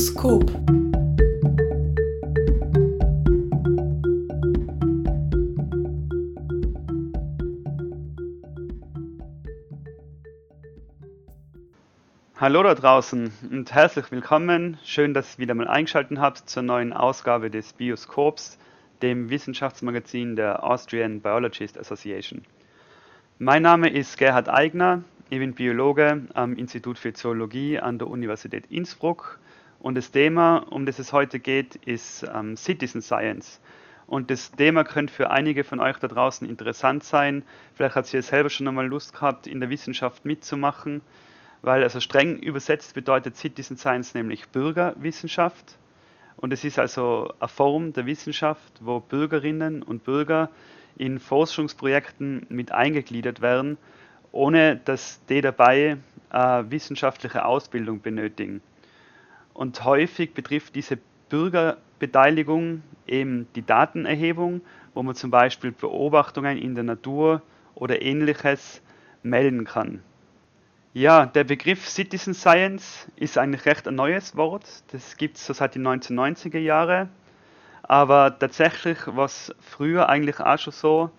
Bioskop. Hallo da draußen und herzlich willkommen. Schön, dass ihr wieder mal eingeschaltet habt zur neuen Ausgabe des Bioskops, dem Wissenschaftsmagazin der Austrian Biologist Association. Mein Name ist Gerhard Eigner, ich bin Biologe am Institut für Zoologie an der Universität Innsbruck und das Thema, um das es heute geht, ist ähm, Citizen Science. Und das Thema könnte für einige von euch da draußen interessant sein. Vielleicht hat ihr selber schon einmal Lust gehabt, in der Wissenschaft mitzumachen weil also streng übersetzt bedeutet Citizen Science nämlich Bürgerwissenschaft. Und es ist also eine Form der Wissenschaft, wo Bürgerinnen und Bürger in Forschungsprojekten mit eingegliedert werden, ohne dass die dabei eine wissenschaftliche Ausbildung benötigen. Und häufig betrifft diese Bürgerbeteiligung eben die Datenerhebung, wo man zum Beispiel Beobachtungen in der Natur oder ähnliches melden kann. Ja, der Begriff Citizen Science ist eigentlich recht ein neues Wort. Das gibt es so seit den 1990er Jahren. Aber tatsächlich war es früher eigentlich auch schon so,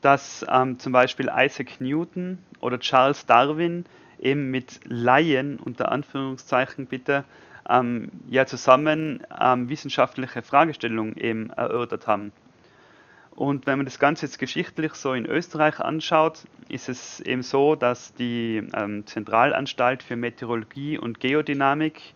dass ähm, zum Beispiel Isaac Newton oder Charles Darwin eben mit Laien, unter Anführungszeichen bitte, ähm, ja zusammen ähm, wissenschaftliche Fragestellungen eben erörtert haben. Und wenn man das Ganze jetzt geschichtlich so in Österreich anschaut, ist es eben so, dass die ähm, Zentralanstalt für Meteorologie und Geodynamik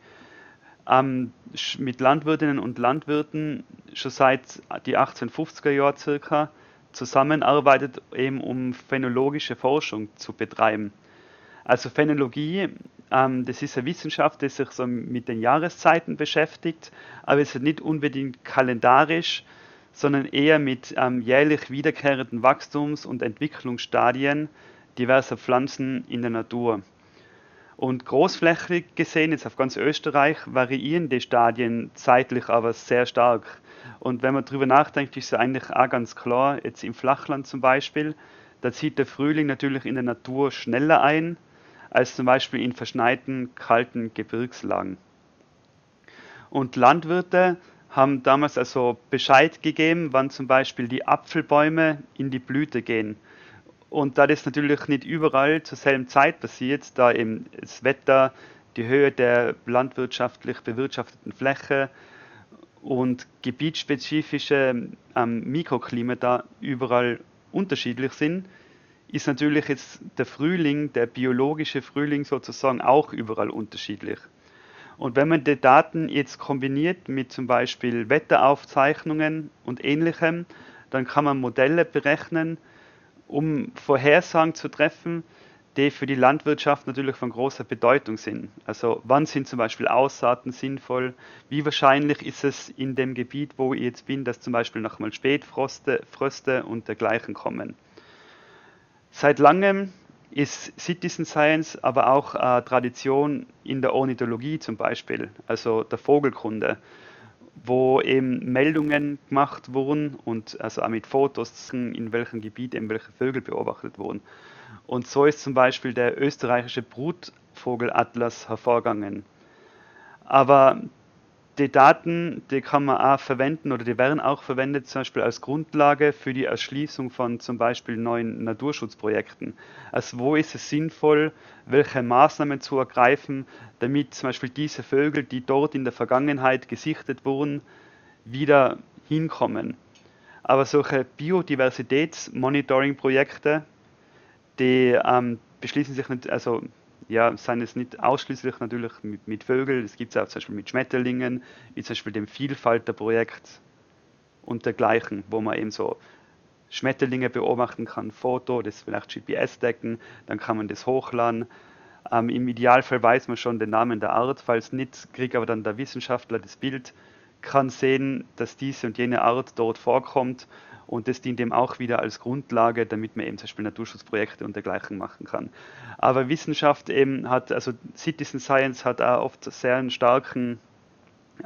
ähm, mit Landwirtinnen und Landwirten schon seit die 1850er Jahre circa zusammenarbeitet, eben um phänologische Forschung zu betreiben. Also Phänologie, das ist eine Wissenschaft, die sich so mit den Jahreszeiten beschäftigt, aber es ist nicht unbedingt kalendarisch, sondern eher mit ähm, jährlich wiederkehrenden Wachstums- und Entwicklungsstadien diverser Pflanzen in der Natur. Und großflächig gesehen, jetzt auf ganz Österreich, variieren die Stadien zeitlich aber sehr stark. Und wenn man darüber nachdenkt, ist es eigentlich auch ganz klar, jetzt im Flachland zum Beispiel, da zieht der Frühling natürlich in der Natur schneller ein, als zum Beispiel in verschneiten, kalten Gebirgslagen. Und Landwirte haben damals also Bescheid gegeben, wann zum Beispiel die Apfelbäume in die Blüte gehen. Und da das natürlich nicht überall zur selben Zeit passiert, da eben das Wetter, die Höhe der landwirtschaftlich bewirtschafteten Fläche und gebietsspezifische ähm, Mikroklimata überall unterschiedlich sind, ist natürlich jetzt der Frühling, der biologische Frühling sozusagen auch überall unterschiedlich. Und wenn man die Daten jetzt kombiniert mit zum Beispiel Wetteraufzeichnungen und ähnlichem, dann kann man Modelle berechnen, um Vorhersagen zu treffen, die für die Landwirtschaft natürlich von großer Bedeutung sind. Also wann sind zum Beispiel Aussaaten sinnvoll? Wie wahrscheinlich ist es in dem Gebiet, wo ich jetzt bin, dass zum Beispiel nochmal Spätfroste Fröste und dergleichen kommen? Seit langem ist Citizen Science aber auch äh, Tradition in der Ornithologie zum Beispiel, also der Vogelkunde, wo eben Meldungen gemacht wurden und also auch mit Fotos, in welchem Gebiet eben welche Vögel beobachtet wurden. Und so ist zum Beispiel der österreichische Brutvogelatlas hervorgegangen. Aber die Daten, die kann man auch verwenden oder die werden auch verwendet zum Beispiel als Grundlage für die Erschließung von zum Beispiel neuen Naturschutzprojekten. Also wo ist es sinnvoll, welche Maßnahmen zu ergreifen, damit zum Beispiel diese Vögel, die dort in der Vergangenheit gesichtet wurden, wieder hinkommen. Aber solche Biodiversitätsmonitoring-Projekte, die ähm, beschließen sich nicht, also ja, seien es nicht ausschließlich natürlich mit, mit Vögeln, es gibt es auch zum Beispiel mit Schmetterlingen, wie zum Beispiel dem Vielfalter-Projekt und dergleichen, wo man eben so Schmetterlinge beobachten kann, Foto, das vielleicht GPS decken, dann kann man das hochladen. Ähm, Im Idealfall weiß man schon den Namen der Art, falls nicht, kriegt aber dann der Wissenschaftler das Bild, kann sehen, dass diese und jene Art dort vorkommt und das dient eben auch wieder als Grundlage, damit man eben zum Beispiel Naturschutzprojekte und dergleichen machen kann. Aber Wissenschaft eben hat, also Citizen Science hat auch oft sehr einen starken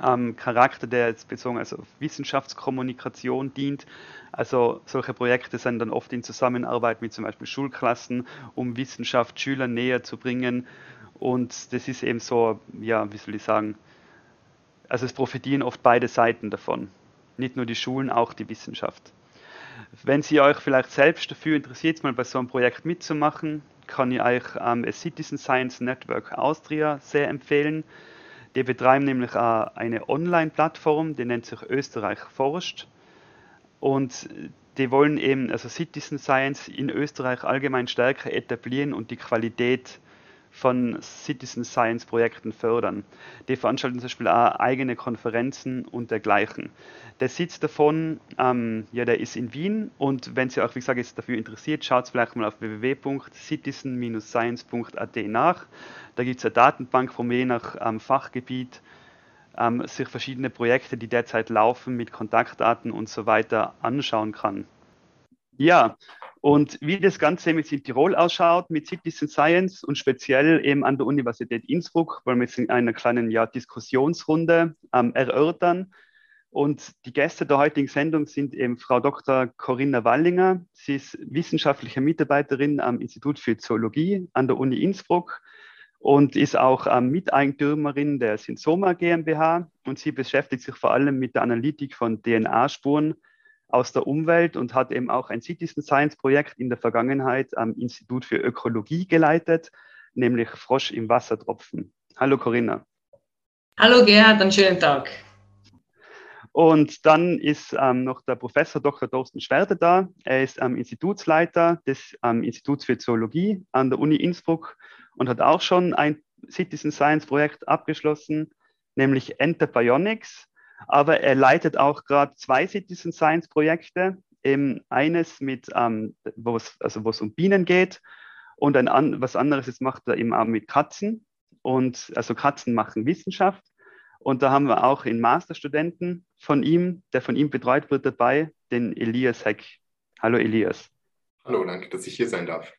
ähm, Charakter, der jetzt bezogen also auf Wissenschaftskommunikation dient. Also solche Projekte sind dann oft in Zusammenarbeit mit zum Beispiel Schulklassen, um Wissenschaft Schülern näher zu bringen. Und das ist eben so, ja, wie soll ich sagen, Also es profitieren oft beide Seiten davon. Nicht nur die Schulen, auch die Wissenschaft. Wenn Sie euch vielleicht selbst dafür interessiert, mal bei so einem Projekt mitzumachen, kann ich euch ähm, das Citizen Science Network Austria sehr empfehlen. Die betreiben nämlich eine Online-Plattform, die nennt sich Österreich forscht. Und die wollen eben also Citizen Science in Österreich allgemein stärker etablieren und die Qualität von Citizen Science Projekten fördern. Die veranstalten zum Beispiel auch eigene Konferenzen und dergleichen. Der Sitz davon, ähm, ja, der ist in Wien und wenn Sie auch, wie gesagt, jetzt dafür interessiert, schaut vielleicht mal auf www.citizen-science.at nach. Da gibt es eine Datenbank, wo man je nach ähm, Fachgebiet ähm, sich verschiedene Projekte, die derzeit laufen, mit Kontaktdaten und so weiter anschauen kann. Ja, und wie das Ganze jetzt in Tirol ausschaut mit Citizen Science und speziell eben an der Universität Innsbruck, wollen wir jetzt in einer kleinen ja, Diskussionsrunde ähm, erörtern. Und die Gäste der heutigen Sendung sind eben Frau Dr. Corinna Wallinger. Sie ist wissenschaftliche Mitarbeiterin am Institut für Zoologie an der Uni Innsbruck und ist auch ähm, Miteigentümerin der Synsoma GmbH. Und sie beschäftigt sich vor allem mit der Analytik von DNA-Spuren aus der Umwelt und hat eben auch ein Citizen Science Projekt in der Vergangenheit am Institut für Ökologie geleitet, nämlich Frosch im Wassertropfen. Hallo Corinna. Hallo Gerhard, einen schönen Tag. Und dann ist ähm, noch der Professor Dr. Thorsten Schwerde da. Er ist ähm, Institutsleiter des ähm, Instituts für Zoologie an der Uni Innsbruck und hat auch schon ein Citizen Science Projekt abgeschlossen, nämlich Enter Bionics aber er leitet auch gerade zwei Citizen Science Projekte. Eben eines mit, ähm, wo es also wo es um Bienen geht und ein an, was anderes jetzt macht er eben auch mit Katzen und also Katzen machen Wissenschaft und da haben wir auch einen Masterstudenten von ihm, der von ihm betreut wird dabei, den Elias Heck. Hallo Elias. Hallo, danke, dass ich hier sein darf.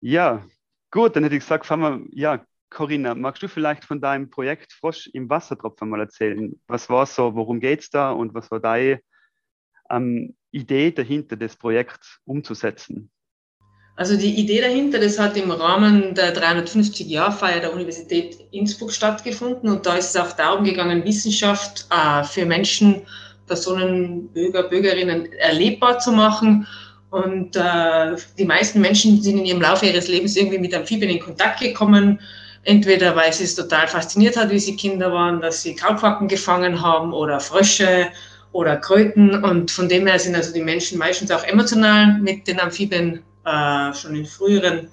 Ja, gut, dann hätte ich gesagt, fangen wir, ja, Corinna, magst du vielleicht von deinem Projekt Frosch im Wassertropfen mal erzählen? Was war so, worum geht es da und was war deine ähm, Idee dahinter, das Projekt umzusetzen? Also die Idee dahinter, das hat im Rahmen der 350-Jahr-Feier der Universität Innsbruck stattgefunden und da ist es auch darum gegangen, Wissenschaft äh, für Menschen, Personen, Bürger, Bürgerinnen erlebbar zu machen. Und äh, die meisten Menschen sind in ihrem Laufe ihres Lebens irgendwie mit Amphibien in Kontakt gekommen, Entweder weil sie es total fasziniert hat, wie sie Kinder waren, dass sie Kaulquappen gefangen haben oder Frösche oder Kröten. Und von dem her sind also die Menschen meistens auch emotional mit den Amphibien äh, schon in früheren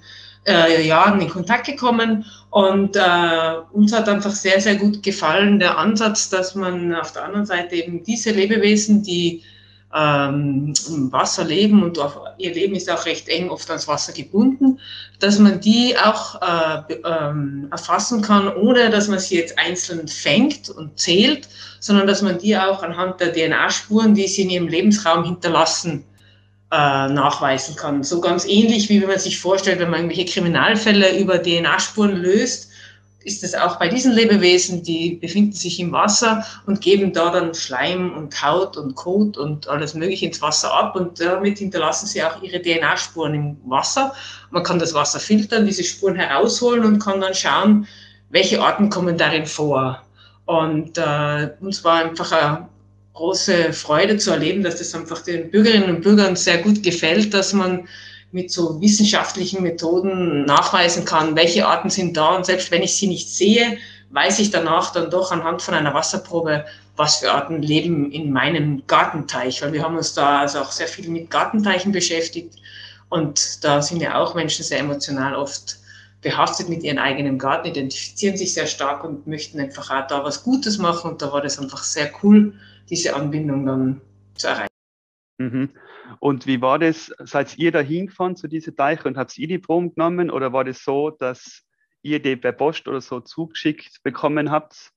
äh, Jahren in Kontakt gekommen. Und äh, uns hat einfach sehr, sehr gut gefallen der Ansatz, dass man auf der anderen Seite eben diese Lebewesen, die ähm, im Wasser leben und auch, ihr Leben ist auch recht eng oft ans Wasser gebunden, dass man die auch äh, ähm, erfassen kann, ohne dass man sie jetzt einzeln fängt und zählt, sondern dass man die auch anhand der DNA-Spuren, die sie in ihrem Lebensraum hinterlassen, äh, nachweisen kann. So ganz ähnlich, wie wenn man sich vorstellt, wenn man irgendwelche Kriminalfälle über DNA-Spuren löst, ist es auch bei diesen Lebewesen, die befinden sich im Wasser und geben da dann Schleim und Haut und Kot und alles Mögliche ins Wasser ab und damit hinterlassen sie auch ihre DNA-Spuren im Wasser. Man kann das Wasser filtern, diese Spuren herausholen und kann dann schauen, welche Arten kommen darin vor. Und äh, uns war einfach eine große Freude zu erleben, dass das einfach den Bürgerinnen und Bürgern sehr gut gefällt, dass man mit so wissenschaftlichen Methoden nachweisen kann, welche Arten sind da. Und selbst wenn ich sie nicht sehe, weiß ich danach dann doch anhand von einer Wasserprobe, was für Arten leben in meinem Gartenteich. Weil wir haben uns da also auch sehr viel mit Gartenteichen beschäftigt. Und da sind ja auch Menschen sehr emotional oft behaftet mit ihrem eigenen Garten, identifizieren sich sehr stark und möchten einfach auch da was Gutes machen. Und da war das einfach sehr cool, diese Anbindung dann zu erreichen. Mhm. Und wie war das? Seid ihr da hingefahren zu dieser Teiche und habt ihr die Proben genommen oder war das so, dass ihr die per Post oder so zugeschickt bekommen habt?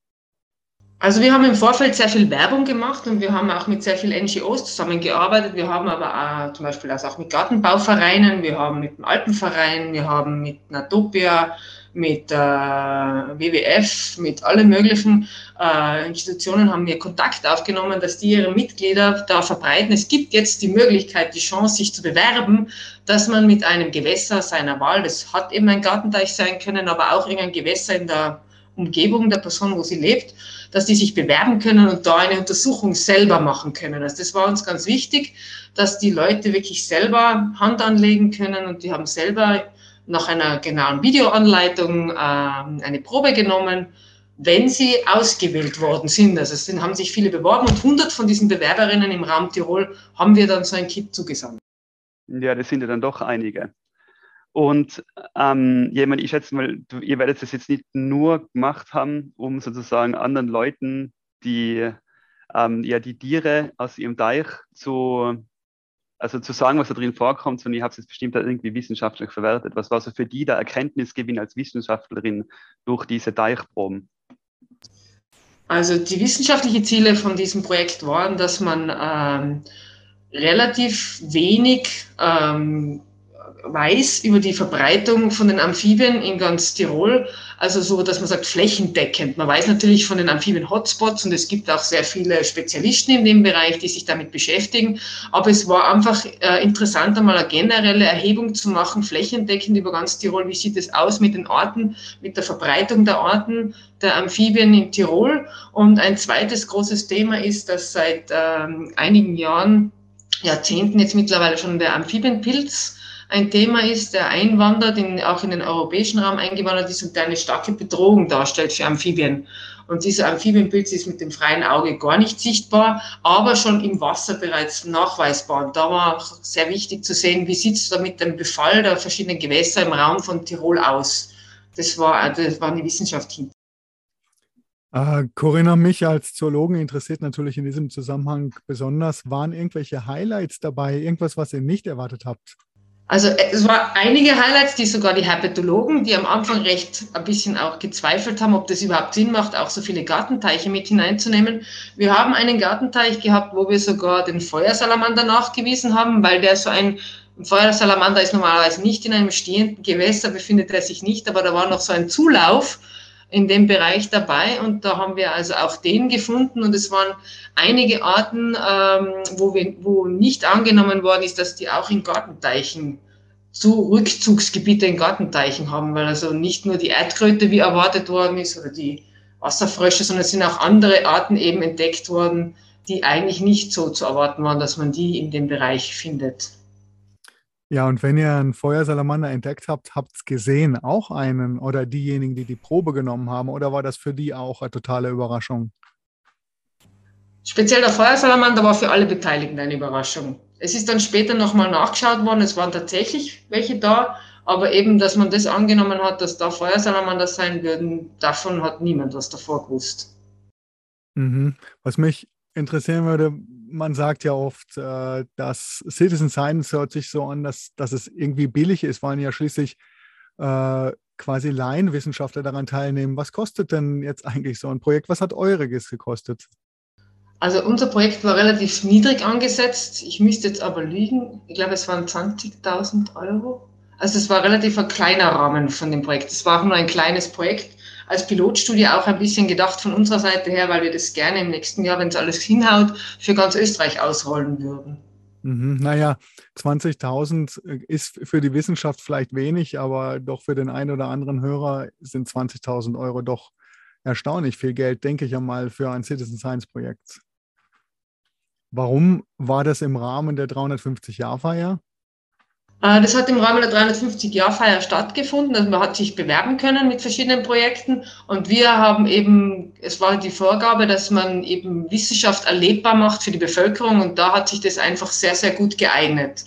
Also wir haben im Vorfeld sehr viel Werbung gemacht und wir haben auch mit sehr vielen NGOs zusammengearbeitet. Wir haben aber auch zum Beispiel also auch mit Gartenbauvereinen, wir haben mit dem Alpenverein, wir haben mit Natopia, mit äh, WWF, mit allen möglichen äh, Institutionen haben wir Kontakt aufgenommen, dass die ihre Mitglieder da verbreiten. Es gibt jetzt die Möglichkeit, die Chance, sich zu bewerben, dass man mit einem Gewässer seiner Wahl, das hat eben ein Gartenteich sein können, aber auch irgendein Gewässer in der Umgebung der Person, wo sie lebt, dass die sich bewerben können und da eine Untersuchung selber machen können. Also das war uns ganz wichtig, dass die Leute wirklich selber Hand anlegen können und die haben selber nach einer genauen Videoanleitung äh, eine Probe genommen, wenn sie ausgewählt worden sind. Also es haben sich viele beworben und 100 von diesen Bewerberinnen im Raum Tirol haben wir dann so ein Kit zugesandt. Ja, das sind ja dann doch einige. Und ähm, jemand, ich schätze mal, du, ihr werdet das jetzt nicht nur gemacht haben, um sozusagen anderen Leuten die, ähm, ja, die Tiere aus ihrem Teich zu, also zu sagen, was da drin vorkommt, sondern ihr habt es bestimmt irgendwie wissenschaftlich verwertet. Was war so für die der Erkenntnisgewinn als Wissenschaftlerin durch diese Teichproben? Also die wissenschaftlichen Ziele von diesem Projekt waren, dass man ähm, relativ wenig ähm, weiß über die Verbreitung von den Amphibien in ganz Tirol. Also so, dass man sagt, flächendeckend. Man weiß natürlich von den Amphibien-Hotspots und es gibt auch sehr viele Spezialisten in dem Bereich, die sich damit beschäftigen. Aber es war einfach äh, interessant, einmal eine generelle Erhebung zu machen, flächendeckend über ganz Tirol. Wie sieht es aus mit den Arten, mit der Verbreitung der Arten der Amphibien in Tirol? Und ein zweites großes Thema ist, dass seit ähm, einigen Jahren Jahrzehnten jetzt mittlerweile schon der Amphibienpilz ein Thema ist, der einwandert, in, auch in den europäischen Raum eingewandert ist und der eine starke Bedrohung darstellt für Amphibien. Und dieser Amphibienpilz ist mit dem freien Auge gar nicht sichtbar, aber schon im Wasser bereits nachweisbar. Und da war auch sehr wichtig zu sehen, wie sieht es da mit dem Befall der verschiedenen Gewässer im Raum von Tirol aus. Das war, das war eine Wissenschaft hinter. Äh, Corinna, mich als Zoologen interessiert natürlich in diesem Zusammenhang besonders, waren irgendwelche Highlights dabei, irgendwas, was ihr nicht erwartet habt? Also äh, es war einige Highlights, die sogar die Herpetologen, die am Anfang recht ein bisschen auch gezweifelt haben, ob das überhaupt Sinn macht, auch so viele Gartenteiche mit hineinzunehmen. Wir haben einen Gartenteich gehabt, wo wir sogar den Feuersalamander nachgewiesen haben, weil der so ein Feuersalamander ist normalerweise nicht in einem stehenden Gewässer, befindet er sich nicht, aber da war noch so ein Zulauf in dem Bereich dabei und da haben wir also auch den gefunden und es waren einige Arten, ähm, wo, wir, wo nicht angenommen worden ist, dass die auch in Gartenteichen zu Rückzugsgebiete in Gartenteichen haben, weil also nicht nur die Erdkröte wie erwartet worden ist oder die Wasserfrösche, sondern es sind auch andere Arten eben entdeckt worden, die eigentlich nicht so zu erwarten waren, dass man die in dem Bereich findet. Ja, und wenn ihr einen Feuersalamander entdeckt habt, habt es gesehen, auch einen oder diejenigen, die die Probe genommen haben, oder war das für die auch eine totale Überraschung? Speziell der Feuersalamander war für alle Beteiligten eine Überraschung. Es ist dann später nochmal nachgeschaut worden, es waren tatsächlich welche da, aber eben, dass man das angenommen hat, dass da Feuersalamander sein würden, davon hat niemand was davor gewusst. Mhm. Was mich interessieren würde, man sagt ja oft, äh, dass Citizen Science hört sich so an, dass, dass es irgendwie billig ist, weil ja schließlich äh, quasi Laienwissenschaftler daran teilnehmen. Was kostet denn jetzt eigentlich so ein Projekt? Was hat euriges gekostet? Also unser Projekt war relativ niedrig angesetzt. Ich müsste jetzt aber lügen. Ich glaube, es waren 20.000 Euro. Also es war relativ ein kleiner Rahmen von dem Projekt. Es war auch nur ein kleines Projekt als Pilotstudie auch ein bisschen gedacht von unserer Seite her, weil wir das gerne im nächsten Jahr, wenn es alles hinhaut, für ganz Österreich ausrollen würden. Mhm, naja, 20.000 ist für die Wissenschaft vielleicht wenig, aber doch für den einen oder anderen Hörer sind 20.000 Euro doch erstaunlich viel Geld, denke ich einmal, für ein Citizen Science Projekt. Warum war das im Rahmen der 350-Jahr-Feier? Äh, das hat im Rahmen der 350-Jahr-Feier stattgefunden. Also man hat sich bewerben können mit verschiedenen Projekten. Und wir haben eben, es war die Vorgabe, dass man eben Wissenschaft erlebbar macht für die Bevölkerung. Und da hat sich das einfach sehr, sehr gut geeignet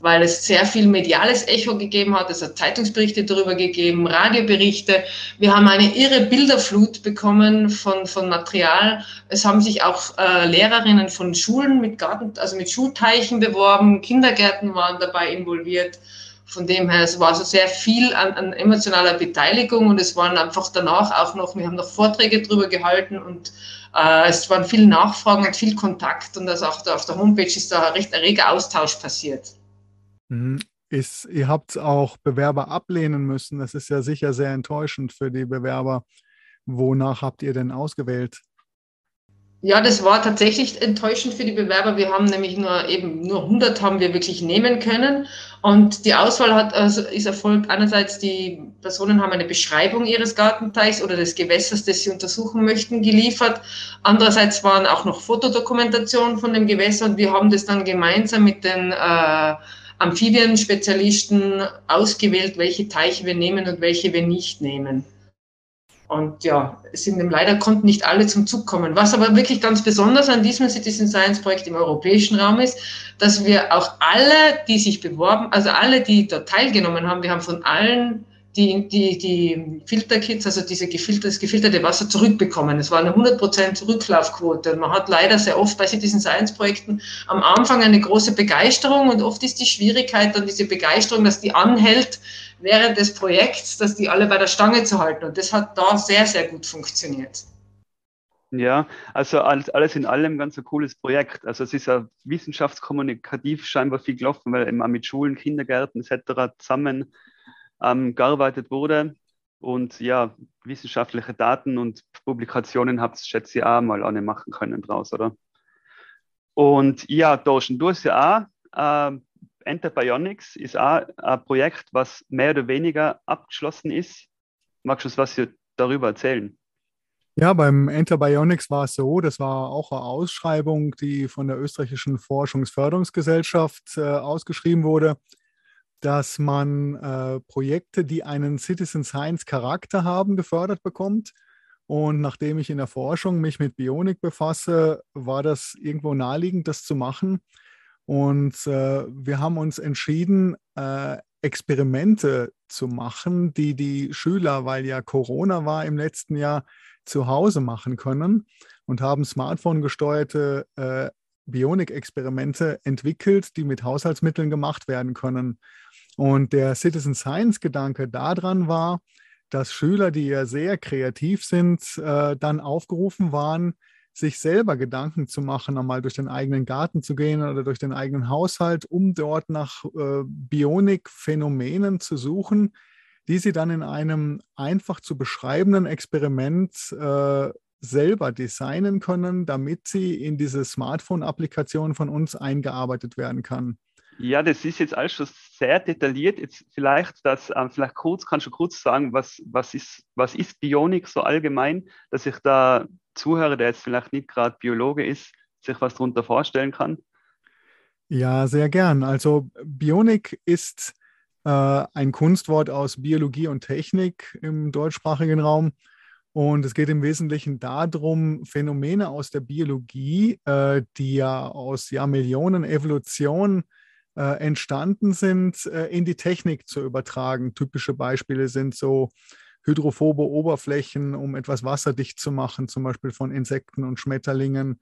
weil es sehr viel mediales Echo gegeben hat. Es hat Zeitungsberichte darüber gegeben, Radioberichte. Wir haben eine irre Bilderflut bekommen von, von Material. Es haben sich auch äh, Lehrerinnen von Schulen mit Garten, also mit Schulteichen beworben. Kindergärten waren dabei involviert. Von dem her, es war also sehr viel an, an emotionaler Beteiligung und es waren einfach danach auch noch, wir haben noch Vorträge darüber gehalten und äh, es waren viele Nachfragen und viel Kontakt und das auch da auf der Homepage ist da ein recht erreger Austausch passiert. Mhm. Ist, ihr habt auch Bewerber ablehnen müssen. Das ist ja sicher sehr enttäuschend für die Bewerber. Wonach habt ihr denn ausgewählt? Ja, das war tatsächlich enttäuschend für die Bewerber. Wir haben nämlich nur eben nur 100 haben wir wirklich nehmen können. Und die Auswahl hat, also ist erfolgt. Einerseits die Personen haben eine Beschreibung ihres Gartenteichs oder des Gewässers, das sie untersuchen möchten, geliefert. Andererseits waren auch noch Fotodokumentationen von dem Gewässer und wir haben das dann gemeinsam mit den äh, Amphibien-Spezialisten ausgewählt, welche Teiche wir nehmen und welche wir nicht nehmen. Und ja, es sind leider konnten nicht alle zum Zug kommen. Was aber wirklich ganz besonders an diesem Citizen Science Projekt im europäischen Raum ist, dass wir auch alle, die sich beworben, also alle, die da teilgenommen haben, wir haben von allen die, die, die Filterkits, also diese gefilterte, das gefilterte Wasser zurückbekommen. Es war eine 100% Rücklaufquote. Man hat leider sehr oft bei Citizen Science Projekten am Anfang eine große Begeisterung und oft ist die Schwierigkeit dann diese Begeisterung, dass die anhält, während des Projekts, dass die alle bei der Stange zu halten. Und das hat da sehr, sehr gut funktioniert. Ja, also alles in allem ganz ein cooles Projekt. Also es ist ja wissenschaftskommunikativ scheinbar viel gelaufen, weil immer mit Schulen, Kindergärten etc. zusammen ähm, gearbeitet wurde. Und ja, wissenschaftliche Daten und Publikationen habt ihr, schätze ich, auch mal eine machen können draus, oder? Und ja, Dorschen, du hast ja auch äh, Enter ist auch ein Projekt, was mehr oder weniger abgeschlossen ist. Magst du was darüber erzählen? Ja, beim Enter Bionics war es so, das war auch eine Ausschreibung, die von der österreichischen Forschungsförderungsgesellschaft äh, ausgeschrieben wurde, dass man äh, Projekte, die einen Citizen Science Charakter haben, gefördert bekommt. Und nachdem ich in der Forschung mich mit Bionik befasse, war das irgendwo naheliegend, das zu machen. Und äh, wir haben uns entschieden, äh, Experimente zu machen, die die Schüler, weil ja Corona war im letzten Jahr, zu Hause machen können und haben Smartphone-gesteuerte äh, Bionik-Experimente entwickelt, die mit Haushaltsmitteln gemacht werden können. Und der Citizen Science-Gedanke daran war, dass Schüler, die ja sehr kreativ sind, äh, dann aufgerufen waren, sich selber Gedanken zu machen, einmal durch den eigenen Garten zu gehen oder durch den eigenen Haushalt, um dort nach äh, Bionik-Phänomenen zu suchen, die sie dann in einem einfach zu beschreibenden Experiment äh, selber designen können, damit sie in diese Smartphone-Applikation von uns eingearbeitet werden kann. Ja, das ist jetzt alles schon sehr detailliert. Jetzt vielleicht, das, ähm, vielleicht kurz, kannst du kurz sagen, was, was, ist, was ist Bionik so allgemein, dass ich da Zuhörer, der jetzt vielleicht nicht gerade Biologe ist, sich was darunter vorstellen kann? Ja, sehr gern. Also Bionik ist äh, ein Kunstwort aus Biologie und Technik im deutschsprachigen Raum. Und es geht im Wesentlichen darum, Phänomene aus der Biologie, äh, die ja aus Jahrmillionen Evolution äh, entstanden sind, äh, in die Technik zu übertragen. Typische Beispiele sind so hydrophobe Oberflächen, um etwas wasserdicht zu machen, zum Beispiel von Insekten und Schmetterlingen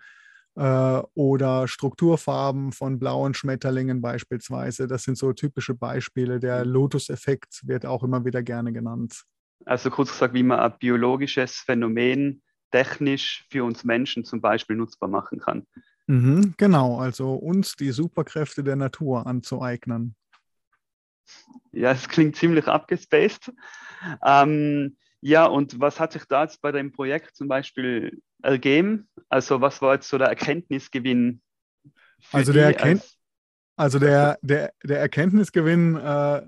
äh, oder Strukturfarben von blauen Schmetterlingen beispielsweise. Das sind so typische Beispiele. Der mhm. Lotus-Effekt wird auch immer wieder gerne genannt. Also kurz gesagt, wie man ein biologisches Phänomen technisch für uns Menschen zum Beispiel nutzbar machen kann. Mhm, genau, also uns die Superkräfte der Natur anzueignen. Ja, es klingt ziemlich abgespaced. Ähm, ja, und was hat sich da jetzt bei dem Projekt zum Beispiel ergeben? Also was war jetzt so der Erkenntnisgewinn? Also der, Erkennt als also der, der, der Erkenntnisgewinn äh,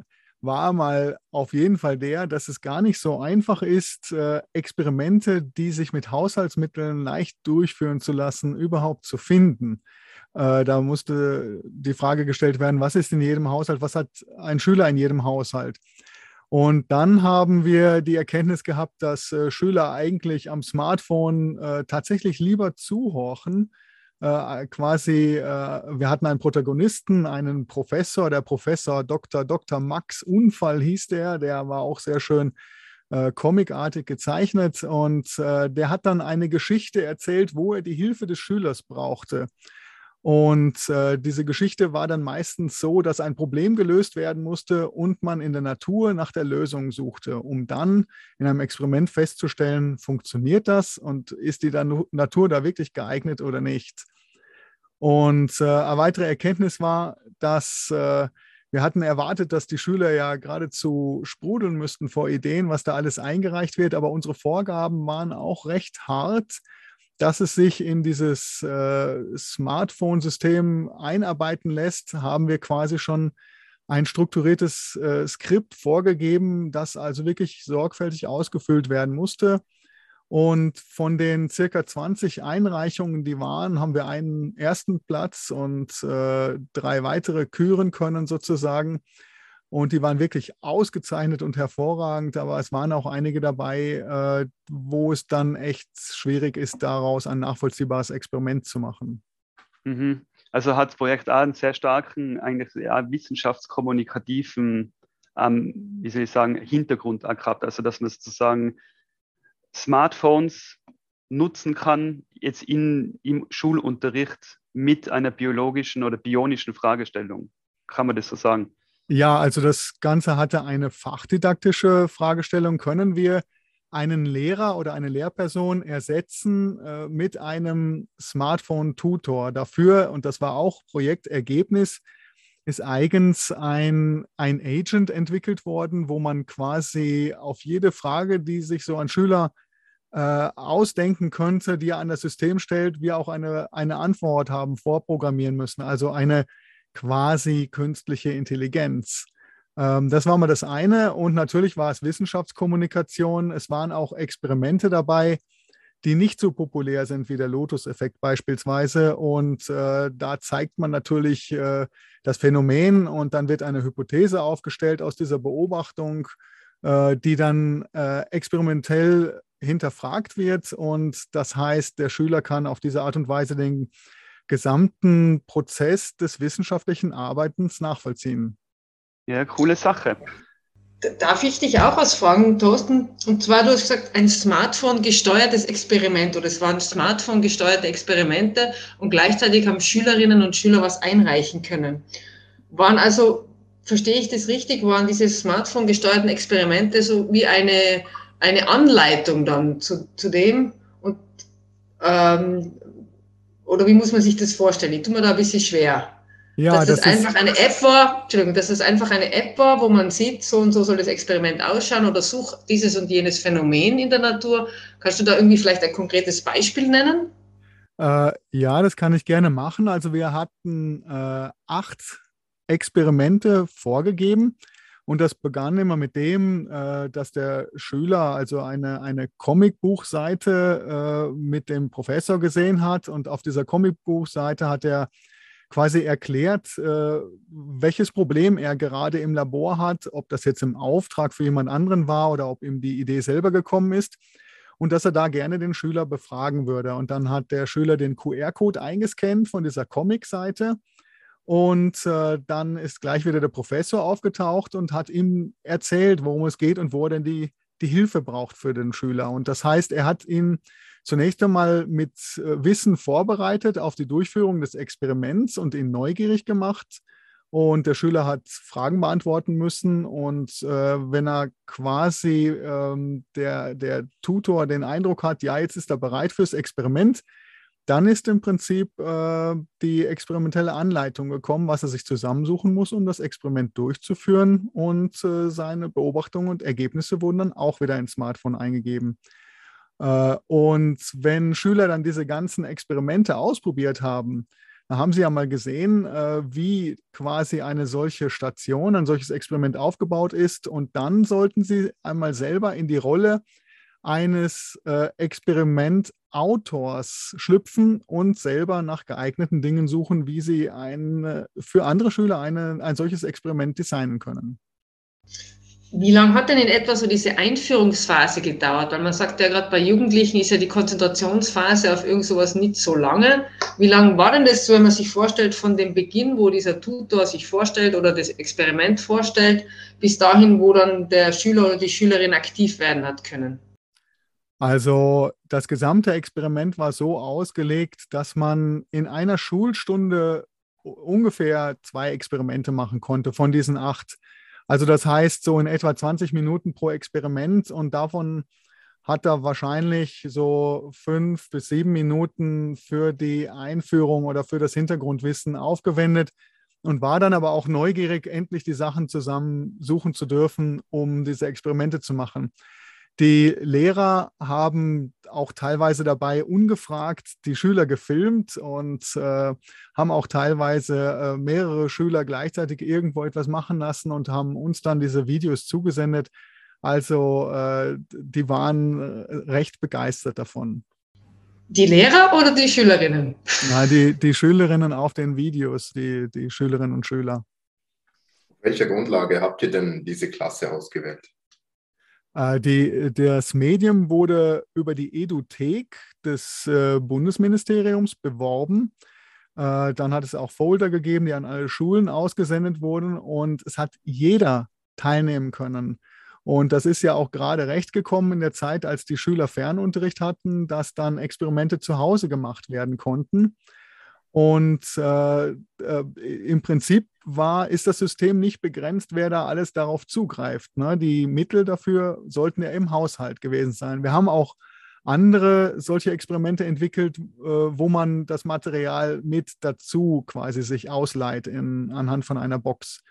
war mal auf jeden Fall der, dass es gar nicht so einfach ist, äh, Experimente, die sich mit Haushaltsmitteln leicht durchführen zu lassen, überhaupt zu finden. Äh, da musste die Frage gestellt werden, was ist in jedem Haushalt, was hat ein Schüler in jedem Haushalt? Und dann haben wir die Erkenntnis gehabt, dass äh, Schüler eigentlich am Smartphone tatsächlich lieber zuhorchen. Äh, quasi, äh, wir hatten einen Protagonisten, einen Professor, der Professor Dr. Dr. Max Unfall hieß der, der war auch sehr schön äh, comicartig gezeichnet und äh, der hat dann eine Geschichte erzählt, wo er die Hilfe des Schülers brauchte. Und äh, diese Geschichte war dann meistens so, dass ein Problem gelöst werden musste und man in der Natur nach der Lösung suchte, um dann in einem Experiment festzustellen, funktioniert das und ist die Natur da wirklich geeignet oder nicht. Und äh, eine weitere Erkenntnis war, dass äh, wir hatten erwartet, dass die Schüler ja geradezu sprudeln müssten vor Ideen, was da alles eingereicht wird, aber unsere Vorgaben waren auch recht hart dass es sich in dieses äh, Smartphone-System einarbeiten lässt, haben wir quasi schon ein strukturiertes äh, Skript vorgegeben, das also wirklich sorgfältig ausgefüllt werden musste. Und von den circa 20 Einreichungen, die waren, haben wir einen ersten Platz und äh, drei weitere küren können sozusagen. Und die waren wirklich ausgezeichnet und hervorragend, aber es waren auch einige dabei, äh, wo es dann echt schwierig ist, daraus ein nachvollziehbares Experiment zu machen. Mhm. Also hat das Projekt auch einen sehr starken, eigentlich ja, wissenschaftskommunikativen, ähm, wie soll ich sagen, Hintergrund gehabt. Also dass man sozusagen Smartphones nutzen kann, jetzt in, im Schulunterricht mit einer biologischen oder bionischen Fragestellung. Kann man das so sagen? Ja, also das Ganze hatte eine fachdidaktische Fragestellung. Können wir einen Lehrer oder eine Lehrperson ersetzen äh, mit einem Smartphone-Tutor? Dafür, und das war auch Projektergebnis, ist eigens ein, ein Agent entwickelt worden, wo man quasi auf jede Frage, die sich so ein Schüler äh, ausdenken könnte, die er an das System stellt, wir auch eine, eine Antwort haben vorprogrammieren müssen. Also eine quasi künstliche Intelligenz. Ähm, das war mal das eine. Und natürlich war es Wissenschaftskommunikation. Es waren auch Experimente dabei, die nicht so populär sind wie der Lotus-Effekt beispielsweise. Und äh, da zeigt man natürlich äh, das Phänomen und dann wird eine Hypothese aufgestellt aus dieser Beobachtung, äh, die dann äh, experimentell hinterfragt wird. Und das heißt, der Schüler kann auf diese Art und Weise den gesamten Prozess des wissenschaftlichen Arbeitens nachvollziehen. Ja, coole Sache. Darf ich dich auch was fragen, Thorsten? Und zwar, du hast gesagt, ein Smartphone gesteuertes Experiment oder es waren Smartphone gesteuerte Experimente und gleichzeitig haben Schülerinnen und Schüler was einreichen können. Waren also, verstehe ich das richtig, waren diese Smartphone gesteuerten Experimente so wie eine, eine Anleitung dann zu, zu dem? Und ähm, oder wie muss man sich das vorstellen? Ich tue mir da ein bisschen schwer. Ja, dass das, das einfach eine App war, Entschuldigung, dass es einfach eine App war, wo man sieht, so und so soll das Experiment ausschauen oder such dieses und jenes Phänomen in der Natur. Kannst du da irgendwie vielleicht ein konkretes Beispiel nennen? Äh, ja, das kann ich gerne machen. Also wir hatten äh, acht Experimente vorgegeben. Und das begann immer mit dem, äh, dass der Schüler also eine, eine Comicbuchseite äh, mit dem Professor gesehen hat. Und auf dieser Comicbuchseite hat er quasi erklärt, äh, welches Problem er gerade im Labor hat, ob das jetzt im Auftrag für jemand anderen war oder ob ihm die Idee selber gekommen ist. Und dass er da gerne den Schüler befragen würde. Und dann hat der Schüler den QR-Code eingescannt von dieser Comic-Seite und äh, dann ist gleich wieder der Professor aufgetaucht und hat ihm erzählt, worum es geht und wo er denn die, die Hilfe braucht für den Schüler. Und das heißt, er hat ihn zunächst einmal mit äh, Wissen vorbereitet auf die Durchführung des Experiments und ihn neugierig gemacht. Und der Schüler hat Fragen beantworten müssen. Und äh, wenn er quasi ähm, der, der Tutor den Eindruck hat, ja, jetzt ist er bereit fürs Experiment, dann ist im Prinzip äh, die experimentelle Anleitung gekommen, was er sich zusammensuchen muss, um das Experiment durchzuführen. Und äh, seine Beobachtungen und Ergebnisse wurden dann auch wieder ins Smartphone eingegeben. Äh, und wenn Schüler dann diese ganzen Experimente ausprobiert haben, dann haben sie ja mal gesehen, äh, wie quasi eine solche Station, ein solches Experiment aufgebaut ist. Und dann sollten sie einmal selber in die Rolle eines äh, Experimentautors schlüpfen und selber nach geeigneten Dingen suchen, wie sie ein, für andere Schüler eine, ein solches Experiment designen können. Wie lange hat denn in etwa so diese Einführungsphase gedauert? Weil man sagt ja gerade bei Jugendlichen ist ja die Konzentrationsphase auf irgend sowas nicht so lange. Wie lange war denn das, wenn man sich vorstellt, von dem Beginn, wo dieser Tutor sich vorstellt oder das Experiment vorstellt, bis dahin, wo dann der Schüler oder die Schülerin aktiv werden hat können? Also das gesamte Experiment war so ausgelegt, dass man in einer Schulstunde ungefähr zwei Experimente machen konnte von diesen acht. Also das heißt so in etwa 20 Minuten pro Experiment und davon hat er wahrscheinlich so fünf bis sieben Minuten für die Einführung oder für das Hintergrundwissen aufgewendet und war dann aber auch neugierig, endlich die Sachen zusammensuchen zu dürfen, um diese Experimente zu machen. Die Lehrer haben auch teilweise dabei ungefragt die Schüler gefilmt und äh, haben auch teilweise äh, mehrere Schüler gleichzeitig irgendwo etwas machen lassen und haben uns dann diese Videos zugesendet. Also äh, die waren äh, recht begeistert davon. Die Lehrer oder die Schülerinnen? Nein, die, die Schülerinnen auf den Videos, die, die Schülerinnen und Schüler. Auf welcher Grundlage habt ihr denn diese Klasse ausgewählt? Äh, die, das Medium wurde über die Eduthek des äh, Bundesministeriums beworben. Äh, dann hat es auch Folder gegeben, die an alle Schulen ausgesendet wurden und es hat jeder teilnehmen können. Und das ist ja auch gerade recht gekommen in der Zeit, als die Schüler Fernunterricht hatten, dass dann Experimente zu Hause gemacht werden konnten. Und äh, äh, im Prinzip war, ist das System nicht begrenzt, wer da alles darauf zugreift. Ne? Die Mittel dafür sollten ja im Haushalt gewesen sein. Wir haben auch andere solche Experimente entwickelt, äh, wo man das Material mit dazu quasi sich ausleiht in, anhand von einer Box.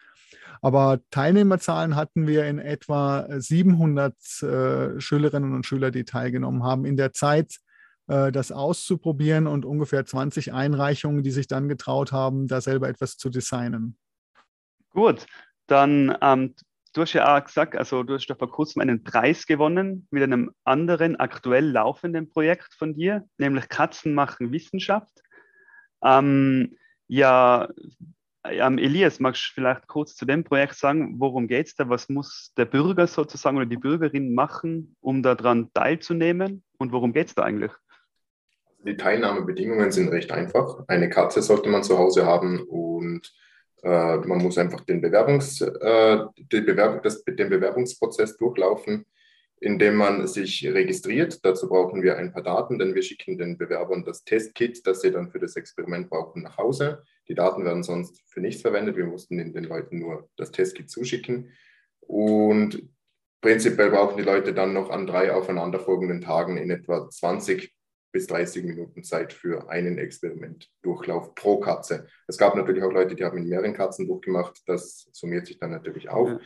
Aber Teilnehmerzahlen hatten wir in etwa 700 äh, Schülerinnen und Schüler, die teilgenommen haben in der Zeit äh, das auszuprobieren und ungefähr 20 Einreichungen, die sich dann getraut haben, da selber etwas zu designen. Gut, dann ähm, du hast ja auch gesagt, also du hast ja vor kurzem einen Preis gewonnen mit einem anderen aktuell laufenden Projekt von dir, nämlich Katzen machen Wissenschaft. Ähm, ja, ähm, Elias, magst du vielleicht kurz zu dem Projekt sagen, worum geht es da? Was muss der Bürger sozusagen oder die Bürgerin machen, um daran teilzunehmen? Und worum geht es da eigentlich? Die Teilnahmebedingungen sind recht einfach. Eine Katze sollte man zu Hause haben und äh, man muss einfach den, Bewerbungs, äh, die Bewerbung, das, den Bewerbungsprozess durchlaufen, indem man sich registriert. Dazu brauchen wir ein paar Daten, denn wir schicken den Bewerbern das Testkit, das sie dann für das Experiment brauchen, nach Hause. Die Daten werden sonst für nichts verwendet. Wir mussten den, den Leuten nur das Testkit zuschicken. Und prinzipiell brauchen die Leute dann noch an drei aufeinanderfolgenden Tagen in etwa 20 bis 30 Minuten Zeit für einen Experimentdurchlauf pro Katze. Es gab natürlich auch Leute, die haben mit mehreren Katzen durchgemacht. Das summiert sich dann natürlich auf. Ja.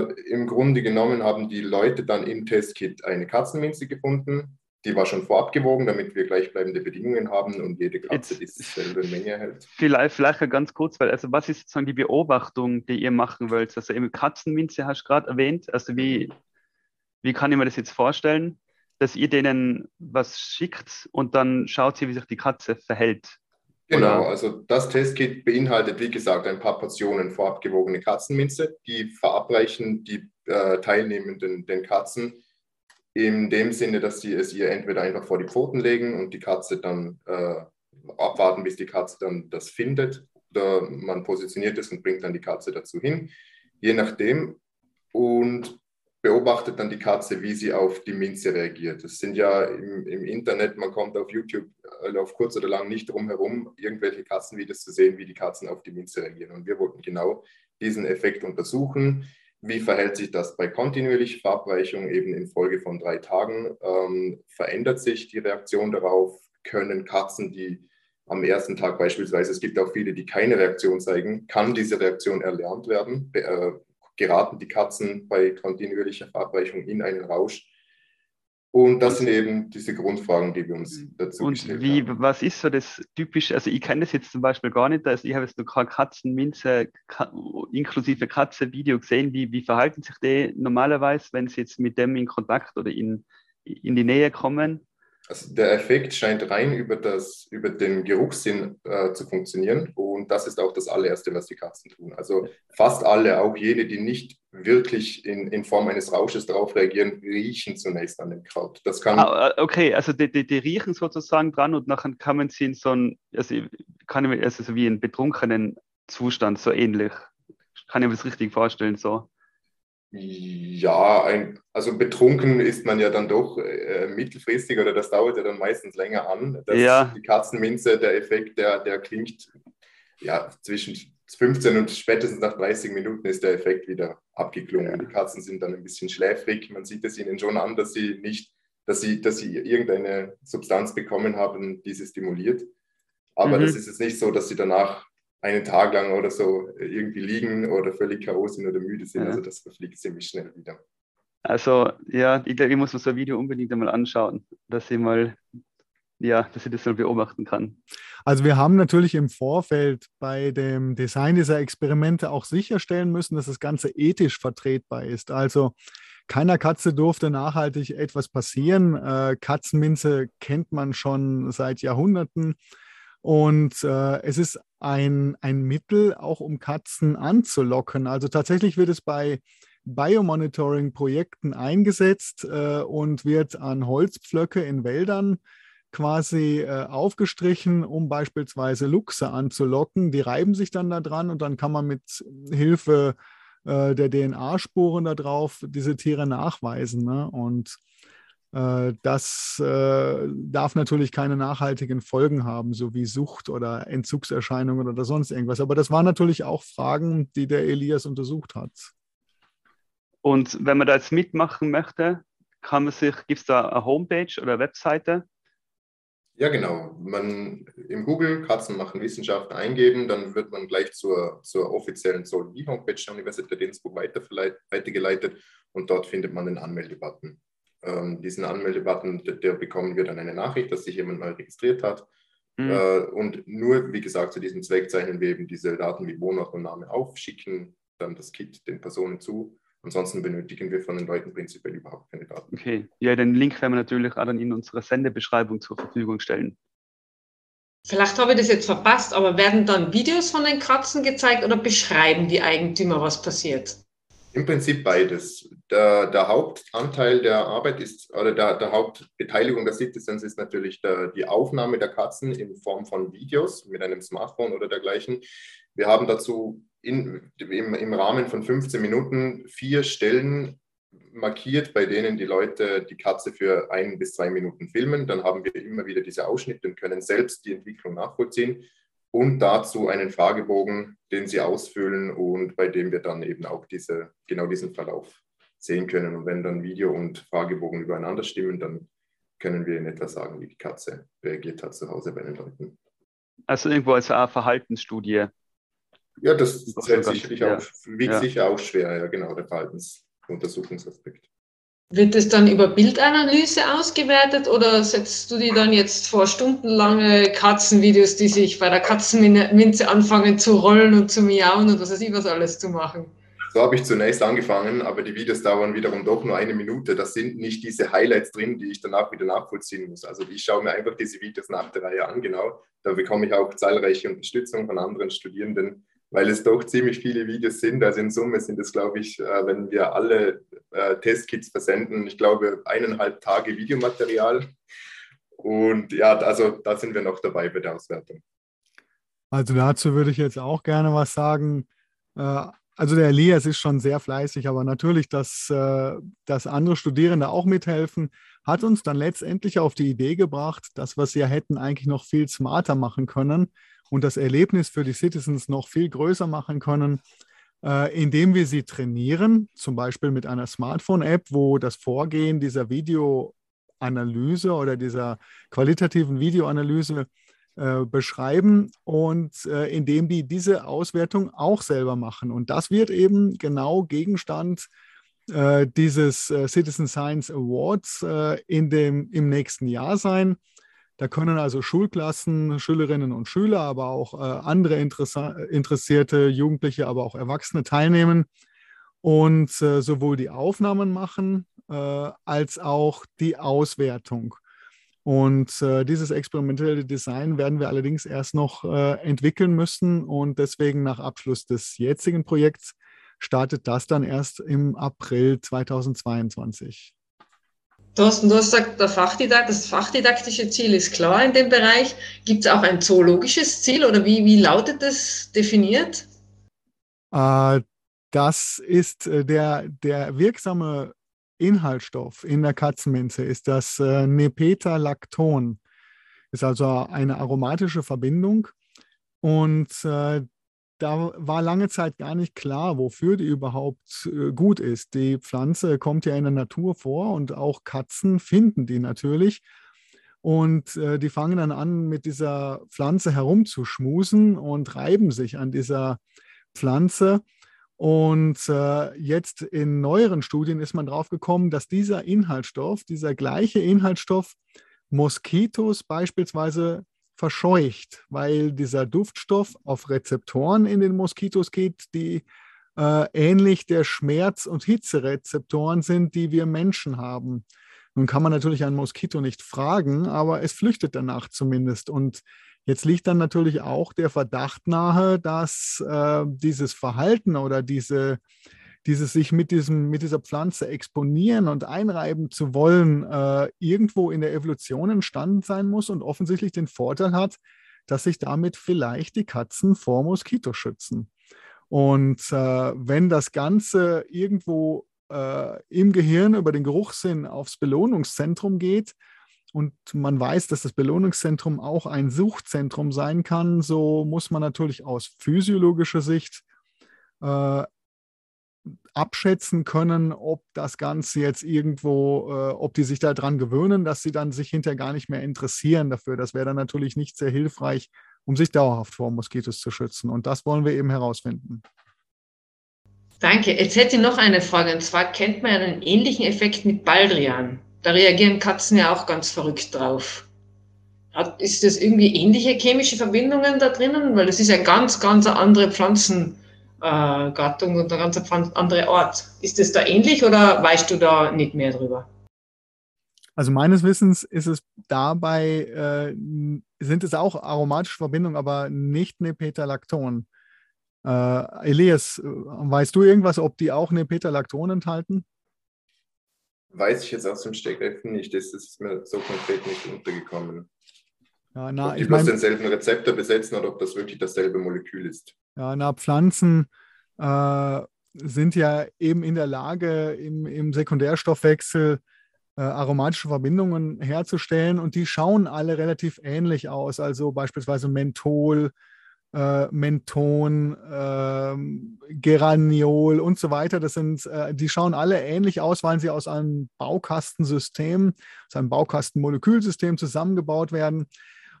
Äh, Im Grunde genommen haben die Leute dann im Testkit eine Katzenminze gefunden. Die war schon vorab gewogen, damit wir gleichbleibende Bedingungen haben und jede Katze dieselbe Menge hält. Vielleicht, vielleicht ganz kurz, weil also was ist sozusagen die Beobachtung, die ihr machen wollt? Also eben Katzenminze hast du gerade erwähnt. Also wie, wie kann ich mir das jetzt vorstellen? Dass ihr denen was schickt und dann schaut sie, wie sich die Katze verhält. Genau, Oder? also das Testkit beinhaltet, wie gesagt, ein paar Portionen vorab gewogene Katzenminze. Die verabreichen die äh, Teilnehmenden den Katzen in dem Sinne, dass sie es ihr entweder einfach vor die Pfoten legen und die Katze dann äh, abwarten, bis die Katze dann das findet. Oder man positioniert es und bringt dann die Katze dazu hin, je nachdem. Und beobachtet dann die Katze, wie sie auf die Minze reagiert. Das sind ja im, im, Internet, man kommt auf YouTube äh, auf kurz oder lang nicht drum herum, irgendwelche Katzenvideos zu sehen, wie die Katzen auf die Minze reagieren. Und wir wollten genau diesen Effekt untersuchen. Wie verhält sich das bei kontinuierlicher Verabreichung eben in Folge von drei Tagen? Ähm, verändert sich die Reaktion darauf? Können Katzen, die am ersten Tag beispielsweise, es gibt auch viele, die keine Reaktion zeigen, kann diese Reaktion erlernt werden? Be äh, geraten die Katzen bei kontinuierlicher Verabreichung in einen Rausch. Und das sind eben diese Grundfragen, die wir uns mhm. dazu und gestellt wie, haben. Was ist so das typische, also ich kenne das jetzt zum Beispiel gar nicht, also ich habe jetzt noch kein Katzenminze inklusive Katze-Video gesehen, wie, wie verhalten sich die normalerweise, wenn sie jetzt mit dem in Kontakt oder in, in die Nähe kommen? Also der Effekt scheint rein über, das, über den Geruchssinn äh, zu funktionieren und das ist auch das allererste, was die Katzen tun. Also fast alle, auch jene, die nicht wirklich in, in Form eines Rausches darauf reagieren, riechen zunächst an dem Kraut. Das kann ah, äh, okay, also die, die, die, riechen sozusagen dran und nachher kann man sie in so ein, also kann ich mir also so wie einen betrunkenen Zustand, so ähnlich. Kann ich mir das richtig vorstellen, so. Ja, ein, also betrunken ist man ja dann doch äh, mittelfristig oder das dauert ja dann meistens länger an. Das, ja. Die Katzenminze, der Effekt, der, der klingt ja zwischen 15 und spätestens nach 30 Minuten ist der Effekt wieder abgeklungen. Ja. Die Katzen sind dann ein bisschen schläfrig. Man sieht es ihnen schon an, dass sie nicht, dass sie, dass sie irgendeine Substanz bekommen haben, die sie stimuliert. Aber mhm. das ist jetzt nicht so, dass sie danach einen Tag lang oder so irgendwie liegen oder völlig K.O. sind oder müde sind. Ja. Also das verfliegt ziemlich schnell wieder. Also ja, ich glaube, ich muss mir so ein Video unbedingt einmal anschauen, dass ich mal, ja, dass ich das mal beobachten kann. Also wir haben natürlich im Vorfeld bei dem Design dieser Experimente auch sicherstellen müssen, dass das Ganze ethisch vertretbar ist. Also keiner Katze durfte nachhaltig etwas passieren. Äh, Katzenminze kennt man schon seit Jahrhunderten. Und äh, es ist ein, ein Mittel, auch um Katzen anzulocken. Also tatsächlich wird es bei Biomonitoring-Projekten eingesetzt äh, und wird an Holzpflöcke in Wäldern quasi äh, aufgestrichen, um beispielsweise Luchse anzulocken. Die reiben sich dann da dran und dann kann man mit Hilfe äh, der DNA-Spuren da drauf diese Tiere nachweisen. Ne? Und das äh, darf natürlich keine nachhaltigen Folgen haben, so wie Sucht oder Entzugserscheinungen oder sonst irgendwas. Aber das waren natürlich auch Fragen, die der Elias untersucht hat. Und wenn man da jetzt mitmachen möchte, kann man sich, gibt es da eine Homepage oder eine Webseite? Ja, genau. Man im Google Katzen machen Wissenschaft eingeben, dann wird man gleich zur, zur offiziellen Zoologie-Homepage der Universität Innsbruck weitergeleitet und dort findet man den Anmeldebutton. Ähm, diesen Anmeldebutton, der, der, bekommen wir dann eine Nachricht, dass sich jemand neu registriert hat. Mhm. Äh, und nur, wie gesagt, zu diesem Zweck zeichnen wir eben diese Daten wie Wohnort und Name auf, schicken dann das Kit den Personen zu Ansonsten benötigen wir von den Leuten prinzipiell überhaupt keine Daten. Okay, ja, den Link werden wir natürlich auch dann in unserer Sendebeschreibung zur Verfügung stellen. Vielleicht habe ich das jetzt verpasst, aber werden dann Videos von den Katzen gezeigt oder beschreiben die Eigentümer, was passiert? Im Prinzip beides. Der, der Hauptanteil der Arbeit ist, oder der, der Hauptbeteiligung der Citizens ist natürlich der, die Aufnahme der Katzen in Form von Videos mit einem Smartphone oder dergleichen. Wir haben dazu in, im, im Rahmen von 15 Minuten vier Stellen markiert, bei denen die Leute die Katze für ein bis zwei Minuten filmen. Dann haben wir immer wieder diese Ausschnitte und können selbst die Entwicklung nachvollziehen und dazu einen Fragebogen, den sie ausfüllen und bei dem wir dann eben auch diese, genau diesen Verlauf sehen können. Und wenn dann Video und Fragebogen übereinander stimmen, dann können wir in etwa sagen, wie die Katze reagiert hat zu Hause bei den Leuten. Also irgendwo als eine Verhaltensstudie ja, das zählt sicherlich ja. auch, wiegt ja. sicher auch schwer, ja, genau, der Verhaltensuntersuchungsaspekt. Wird es dann über Bildanalyse ausgewertet oder setzt du dir dann jetzt vor stundenlange Katzenvideos, die sich bei der Katzenminze anfangen zu rollen und zu miauen und was weiß ich was alles zu machen? So habe ich zunächst angefangen, aber die Videos dauern wiederum doch nur eine Minute. Das sind nicht diese Highlights drin, die ich danach wieder nachvollziehen muss. Also ich schaue mir einfach diese Videos nach der Reihe an, genau. Da bekomme ich auch zahlreiche Unterstützung von anderen Studierenden, weil es doch ziemlich viele Videos sind. Also in Summe sind es, glaube ich, äh, wenn wir alle äh, Testkits versenden, ich glaube, eineinhalb Tage Videomaterial. Und ja, also da sind wir noch dabei bei der Auswertung. Also dazu würde ich jetzt auch gerne was sagen. Äh, also der Elias ist schon sehr fleißig, aber natürlich, dass, dass andere Studierende auch mithelfen, hat uns dann letztendlich auf die Idee gebracht, dass wir es ja hätten eigentlich noch viel smarter machen können und das Erlebnis für die Citizens noch viel größer machen können, äh, indem wir sie trainieren, zum Beispiel mit einer Smartphone-App, wo das Vorgehen dieser Videoanalyse oder dieser qualitativen Videoanalyse äh, beschreiben und äh, indem die diese Auswertung auch selber machen. Und das wird eben genau Gegenstand äh, dieses äh, Citizen Science Awards äh, in dem, im nächsten Jahr sein. Da können also Schulklassen, Schülerinnen und Schüler, aber auch andere interessierte Jugendliche, aber auch Erwachsene teilnehmen und sowohl die Aufnahmen machen als auch die Auswertung. Und äh, dieses experimentelle Design werden wir allerdings erst noch äh, entwickeln müssen und deswegen nach Abschluss des jetzigen Projekts startet das dann erst im April 2022. Thorsten, du hast gesagt, Fachdidakt, das fachdidaktische Ziel ist klar in dem Bereich. Gibt es auch ein zoologisches Ziel oder wie, wie lautet das definiert? Äh, das ist äh, der, der wirksame Inhaltsstoff in der Katzenminze, ist das äh, Nepeta-Lacton. Ist also eine aromatische Verbindung. Und äh, da war lange Zeit gar nicht klar, wofür die überhaupt äh, gut ist. Die Pflanze kommt ja in der Natur vor und auch Katzen finden die natürlich. Und äh, die fangen dann an, mit dieser Pflanze herumzuschmusen und reiben sich an dieser Pflanze. Und äh, jetzt in neueren Studien ist man drauf gekommen, dass dieser Inhaltsstoff, dieser gleiche Inhaltsstoff, Moskitos beispielsweise verscheucht, weil dieser Duftstoff auf Rezeptoren in den Moskitos geht, die äh, ähnlich der Schmerz- und Hitzerezeptoren sind, die wir Menschen haben. Nun kann man natürlich ein Moskito nicht fragen, aber es flüchtet danach zumindest. Und jetzt liegt dann natürlich auch der Verdacht nahe, dass äh, dieses Verhalten oder diese, dieses sich mit, diesem, mit dieser Pflanze exponieren und einreiben zu wollen, äh, irgendwo in der Evolution entstanden sein muss und offensichtlich den Vorteil hat, dass sich damit vielleicht die Katzen vor Moskitos schützen. Und äh, wenn das Ganze irgendwo äh, im Gehirn über den Geruchssinn aufs Belohnungszentrum geht und man weiß, dass das Belohnungszentrum auch ein Suchzentrum sein kann, so muss man natürlich aus physiologischer Sicht äh, abschätzen können, ob das Ganze jetzt irgendwo, äh, ob die sich daran gewöhnen, dass sie dann sich hinterher gar nicht mehr interessieren dafür. Das wäre dann natürlich nicht sehr hilfreich um sich dauerhaft vor Moskitos zu schützen. Und das wollen wir eben herausfinden. Danke. Jetzt hätte ich noch eine Frage. Und zwar kennt man einen ähnlichen Effekt mit Baldrian. Da reagieren Katzen ja auch ganz verrückt drauf. ist das irgendwie ähnliche chemische Verbindungen da drinnen? Weil das ist ja ganz, ganz eine andere Pflanzengattung und eine ganz andere Art. Ist das da ähnlich oder weißt du da nicht mehr drüber? Also meines Wissens ist es dabei, äh, sind es auch aromatische Verbindungen, aber nicht Nepetalacton. Äh, Elias, äh, weißt du irgendwas, ob die auch Nepetalacton enthalten? Weiß ich jetzt aus dem Stegreif nicht. Das ist mir so konkret nicht untergekommen. Ja, na, ob die bloß denselben Rezeptor besetzen oder ob das wirklich dasselbe Molekül ist. Ja, na, Pflanzen äh, sind ja eben in der Lage, im, im Sekundärstoffwechsel äh, aromatische Verbindungen herzustellen und die schauen alle relativ ähnlich aus. Also beispielsweise Menthol, äh, Menthon, äh, Geraniol und so weiter. Das sind, äh, die schauen alle ähnlich aus, weil sie aus einem Baukastensystem, aus einem Baukastenmolekülsystem zusammengebaut werden.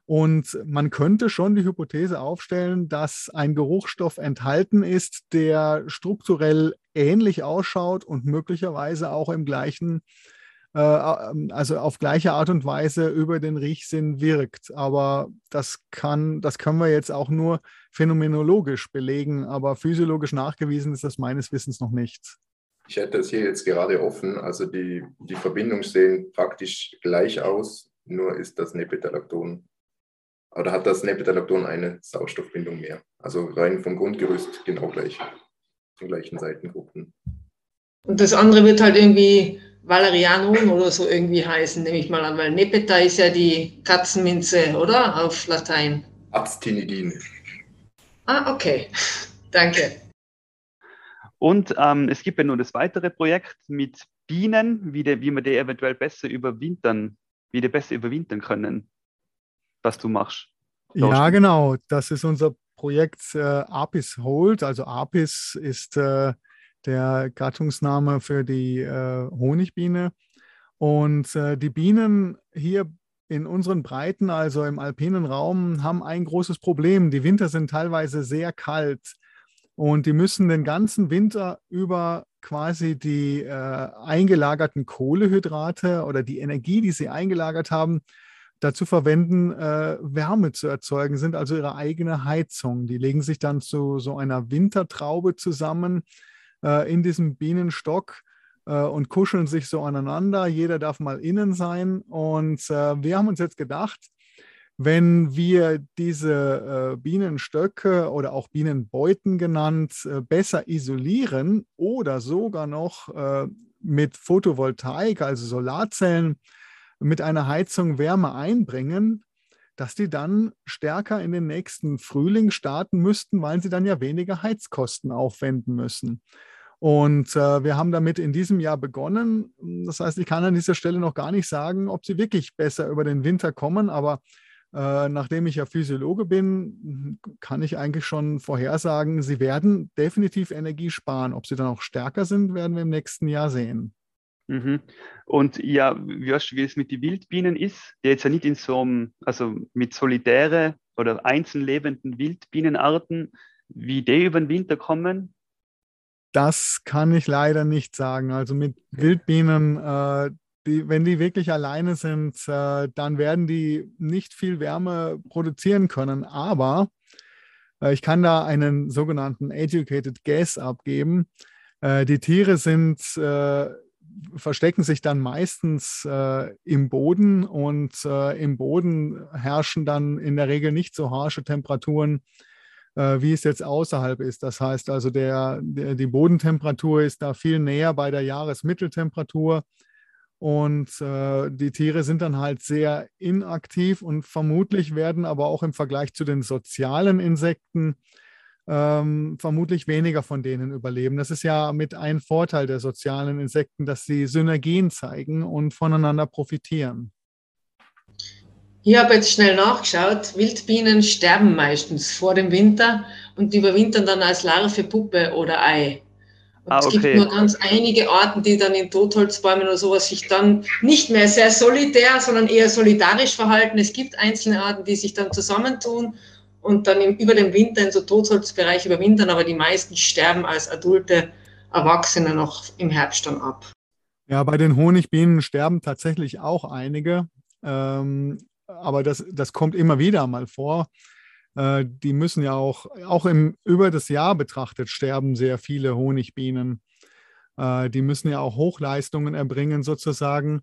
Und man könnte schon die Hypothese aufstellen, dass ein Geruchsstoff enthalten ist, der strukturell ähnlich ausschaut und möglicherweise auch im gleichen also auf gleiche Art und Weise über den Riechsinn wirkt. Aber das kann, das können wir jetzt auch nur phänomenologisch belegen, aber physiologisch nachgewiesen ist das meines Wissens noch nicht. Ich hätte das hier jetzt gerade offen. Also die, die Verbindungen sehen praktisch gleich aus, nur ist das Nepetalacton oder hat das Nepetalacton eine Sauerstoffbindung mehr. Also rein vom Grundgerüst genau gleich, den gleichen Seitengruppen. Und das andere wird halt irgendwie Valerianum oder so irgendwie heißen, nehme ich mal an, weil Nepeta ist ja die Katzenminze, oder? Auf Latein. Abstinidin. Ah, okay. Danke. Und ähm, es gibt ja nur das weitere Projekt mit Bienen, wie, de, wie wir die eventuell besser überwintern, wie die besser überwintern können, was du machst. Ja, genau. Das ist unser Projekt äh, Apis Hold. Also Apis ist äh, der Gattungsname für die äh, Honigbiene. Und äh, die Bienen hier in unseren Breiten, also im alpinen Raum, haben ein großes Problem. Die Winter sind teilweise sehr kalt und die müssen den ganzen Winter über quasi die äh, eingelagerten Kohlehydrate oder die Energie, die sie eingelagert haben, dazu verwenden, äh, Wärme zu erzeugen, sind also ihre eigene Heizung. Die legen sich dann zu so einer Wintertraube zusammen, äh, in diesem Bienenstock äh, und kuscheln sich so aneinander. Jeder darf mal innen sein. Und äh, wir haben uns jetzt gedacht, wenn wir diese äh, Bienenstöcke oder auch Bienenbeuten genannt äh, besser isolieren oder sogar noch mit Photovoltaik, also Solarzellen, mit einer Heizung Wärme einbringen, dass die dann stärker in den nächsten Frühling starten müssten, weil sie dann ja weniger Heizkosten aufwenden müssen. Und äh, wir haben damit in diesem Jahr begonnen. Das heißt, ich kann an dieser Stelle noch gar nicht sagen, ob sie wirklich besser über den Winter kommen, aber äh, nachdem ich ja Physiologe bin, kann ich eigentlich schon vorhersagen, sie werden definitiv Energie sparen. Ob sie dann auch stärker sind, werden wir im nächsten Jahr sehen. Mhm. Und ja, wie, wie es mit den Wildbienen ist, die jetzt ja nicht in so einem, also mit solitäre oder einzeln lebenden Wildbienenarten, wie die über den Winter kommen, das kann ich leider nicht sagen. Also mit Wildbienen, äh, die, wenn die wirklich alleine sind, äh, dann werden die nicht viel Wärme produzieren können. Aber äh, ich kann da einen sogenannten Educated Guess abgeben. Äh, die Tiere sind, äh, verstecken sich dann meistens äh, im Boden und im Boden herrschen dann in der Regel nicht so harsche Temperaturen wie es jetzt außerhalb ist. Das heißt also, der, der, die Bodentemperatur ist da viel näher bei der Jahresmitteltemperatur und äh, die Tiere sind dann halt sehr inaktiv und vermutlich werden aber auch im Vergleich zu den sozialen Insekten ähm, vermutlich weniger von denen überleben. Das ist ja mit ein Vorteil der sozialen Insekten, dass sie Synergien zeigen und voneinander profitieren. Ich habe jetzt schnell nachgeschaut. Wildbienen sterben meistens vor dem Winter und überwintern dann als Larve, Puppe oder Ei. Ah, okay. Es gibt nur ganz einige Arten, die dann in Totholzbäumen oder sowas sich dann nicht mehr sehr solitär, sondern eher solidarisch verhalten. Es gibt einzelne Arten, die sich dann zusammentun und dann im, über den Winter in so Totholzbereich überwintern, aber die meisten sterben als adulte Erwachsene noch im Herbst dann ab. Ja, bei den Honigbienen sterben tatsächlich auch einige, ähm, aber das, das kommt immer wieder mal vor. Äh, die müssen ja auch, auch im, über das Jahr betrachtet, sterben sehr viele Honigbienen. Äh, die müssen ja auch Hochleistungen erbringen sozusagen.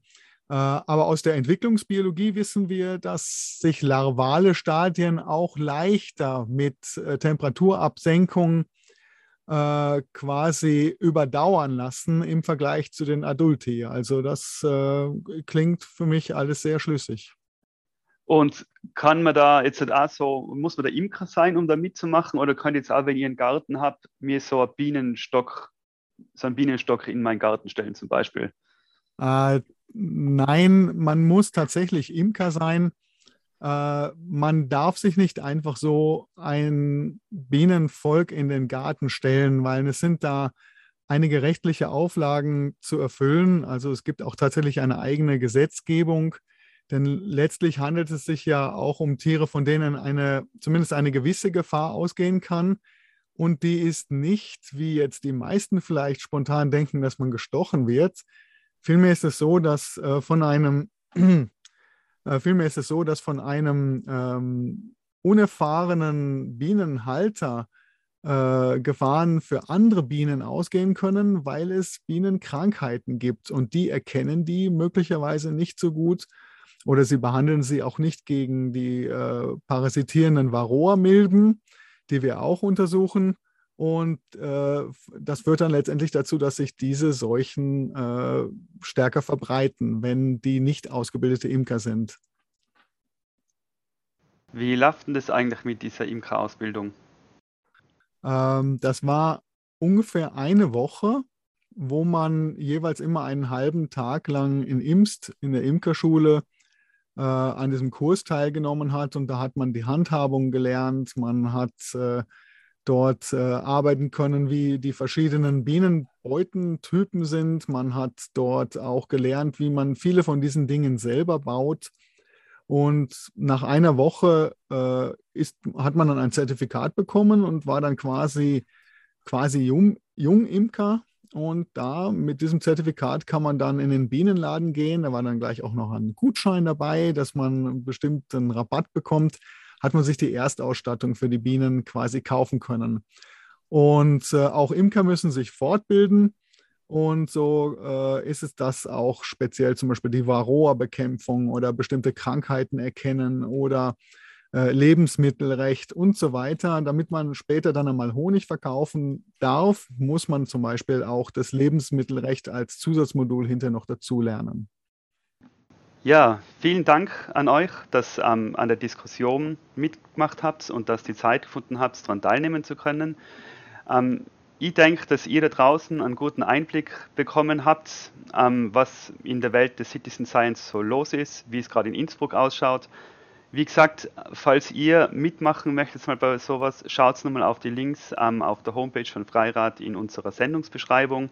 Äh, aber aus der Entwicklungsbiologie wissen wir, dass sich larvale Stadien auch leichter mit Temperaturabsenkung quasi überdauern lassen im Vergleich zu den Adulti. Also das klingt für mich alles sehr schlüssig. Und kann man da jetzt auch so, muss man da Imker sein, um da mitzumachen? Oder könnt ihr jetzt auch, wenn ihr einen Garten habt, mir so einen Bienenstock, so einen Bienenstock in meinen Garten stellen zum Beispiel? Äh, nein, man muss tatsächlich Imker sein. Äh, man darf sich nicht einfach so ein Bienenvolk in den Garten stellen, weil es sind da einige rechtliche Auflagen zu erfüllen. Also es gibt auch tatsächlich eine eigene Gesetzgebung denn letztlich handelt es sich ja auch um Tiere, von denen eine, zumindest eine gewisse Gefahr ausgehen kann. Und die ist nicht, wie jetzt die meisten vielleicht spontan denken, dass man gestochen wird. Vielmehr ist es so, dass äh, von einem, äh, vielmehr ist es so, dass von einem ähm, unerfahrenen Bienenhalter äh, Gefahren für andere Bienen ausgehen können, weil es Bienenkrankheiten gibt. Und die erkennen die möglicherweise nicht so gut oder sie behandeln sie auch nicht gegen die äh, parasitierenden Varroa-Milben, die wir auch untersuchen. Und äh, das führt dann letztendlich dazu, dass sich diese Seuchen äh, stärker verbreiten, wenn die nicht ausgebildete Imker sind. Wie läuft denn das eigentlich mit dieser Imkerausbildung? Ähm, das war ungefähr eine Woche, wo man jeweils immer einen halben Tag lang in Imst in der Imkerschule äh, an diesem Kurs teilgenommen hat. Und da hat man die Handhabung gelernt, man hat äh, dort äh, arbeiten können, wie die verschiedenen Bienenbeutentypen sind. Man hat dort auch gelernt, wie man viele von diesen Dingen selber baut. Und nach einer Woche äh, ist, hat man dann ein Zertifikat bekommen und war dann quasi, quasi Jung, Jungimker und da mit diesem Zertifikat kann man dann in den Bienenladen gehen. Da war dann gleich auch noch ein Gutschein dabei, dass man einen bestimmten Rabatt bekommt. Hat man sich die Erstausstattung für die Bienen quasi kaufen können. Und äh, auch Imker müssen sich fortbilden. Und so äh, ist es das auch speziell zum Beispiel die Varroa-Bekämpfung oder bestimmte Krankheiten erkennen oder äh, Lebensmittelrecht und so weiter. Damit man später dann einmal Honig verkaufen darf, muss man zum Beispiel auch das Lebensmittelrecht als Zusatzmodul hinter noch dazu lernen. Ja, vielen Dank an euch, dass ähm, an der Diskussion mitgemacht habt und dass die Zeit gefunden habt, daran teilnehmen zu können. Ähm, ich denke, dass ihr da draußen einen guten Einblick bekommen habt, ähm, was in der Welt des Citizen Science so los ist, wie es gerade in Innsbruck ausschaut wie gesagt, falls ihr mitmachen möchtet mal bei sowas, schaut nochmal auf die Links ähm, auf der Homepage von Freirad in unserer Sendungsbeschreibung.